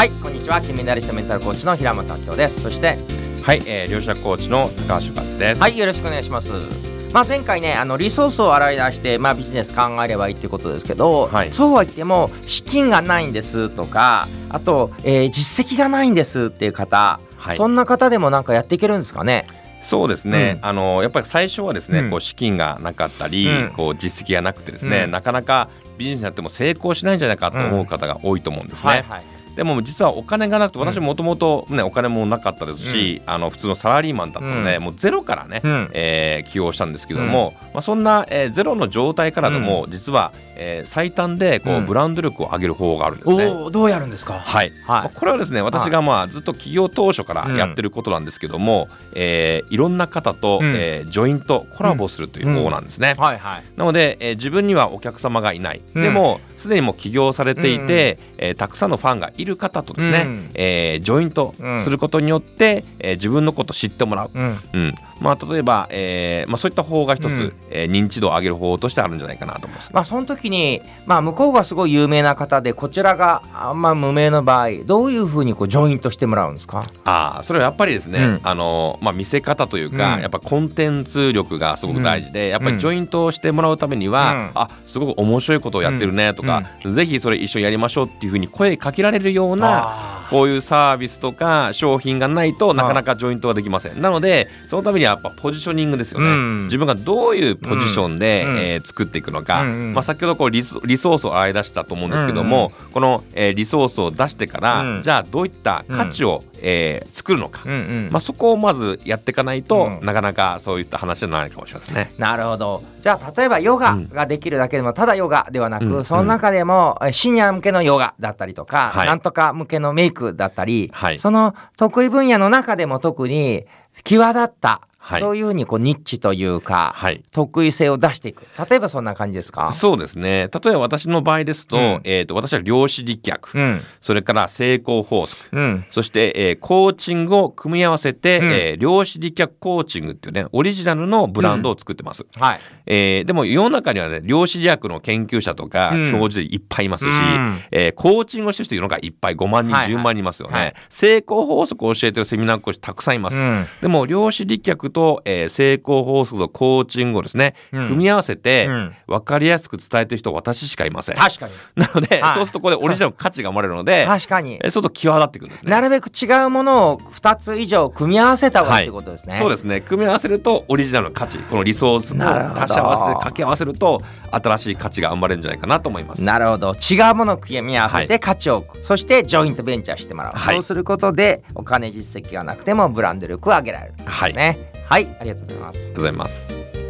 はいこんにちは。金メダリストメンタルコーチの平本明夫です。そしてはい、えー、両者コーチの高橋バスです。はいよろしくお願いします。まあ、前回ねあのリソースを洗い出して、まあ、ビジネス考えればいいっていうことですけど、はい。そうは言っても資金がないんですとかあと、えー実績がないんですっていう方、はい。そんな方でもなんかやっていけるんですかね？そうですね、うん。あのやっぱり最初はですね、うん。こう資金がなかったり、うん。こう実績がなくてですね、うん。なかなかビジネスやっても成功しないんじゃないかと思う方が多いと思うんですね。はいはいでも実はお金がなくてうん。私もともとねお金もなかったですし、あの普通のサラリーマンだったので、うん。もうゼロからね、うん。えー起用したんですけども、まあ、そんな、えーゼロの状態からでも、実は、えー最短でこう、うん。ブランド力を上げる方法があるんですね。おおどうやるんですか？はい、まあはいこれはですね私がまあずっと企業当初からやってることなんですけども、えーいろんな方と、うん。えージョイントコラボするという方法なんですね。はいはい。なので、えー自分にはお客様がいない、うんでもすでにもう起業されていて、えーたくさんのファンがいる方とですね、うん。えージョイントすることによって、えー自分のことを知ってもらう、うん。うん。まあ、例えば、えーまあ、そういった方法が一つ、うん。えー認知度を上げる方法としてあるんじゃないかなと思います。まあその時に、まあ、向こうがすごい有名な方でこちらがあんま無名の場合どういうふうにこうジョイントしてもらうんですか？ああそれはやっぱりですね、うん。あのまあ、見せ方というか、うん。やっぱコンテンツ力がすごく大事で、やっぱうん。りジョイントをしてもらうためには、うん。あすごく面白いことをやってるねとか、ぜひそれ一緒にやりましょうっていうふうに声かけられるようなこういうサービスとか商品がないとなかなかジョイントができません。なのでそのためにはやっぱポジショニングですよね。うん。自分がどういうポジションで、うん。えー作っていくのか、うんうん。まあ、先ほどこうリソリソースを洗い出したと思うんですけども、この、えーリソースを出してから、うん。じゃあどういった価値を、えー作るのか、うんうん。まあ、そこをまずやっていかないと、うん。なかなかそういった話にならないかもしれませんね。なるほど。じゃあ例えばヨガうん。ができるだけでもただヨガではなく、うん。その中でもえシニア向けのヨガだったりとか、はい。なんとか向けのメイクだったり、はい。その得意分野の中でも特に際立った、はい。そういうふうにこうニッチというか、はい。得意性を出していく。例えばそんな感じですか？そうですね。例えば私の場合ですと,、うん。えー、と私は量子力学、うん。それから成功法則。うん。そして、えーコーチングを組み合わせて、うん。えー量子力学コーチングっていうねオリジナルのブランドを作ってます。はい。えーでも世の中にはね量子力学の研究者とかうん。教授でいっぱいいますし、うん。えーコーチングをしてる人世の中いっぱい5万人、はいはい。10万人いますよね、はい。成功法則を教えてるセミナー講師たくさんいます、うん。でも量子力学と、えー成功法則とコーチングをですね、うん。組み合わせて、うん。分かりやすく伝えてる人は私しかいません。確かに。なので、はい。そうするとこれオリジナルの価値が生まれるので、確かに。えーそうすると際立ってくるんですね。なるべく違うものを2つ以上組み合わせた方がいい。ってことですね、そうですね。組み合わせるとオリジナルの価値このリソースを足し合わせて掛け合わせると新しい価値が生まれるんじゃないかなと思います。なるほど。違うものを組み合わせて価値を置く、そしてジョイントベンチャーしてもらう、はい。そうすることでお金実績がなくてもブランド力を上げられるということですねはい、ありがとうございますありがとうございます。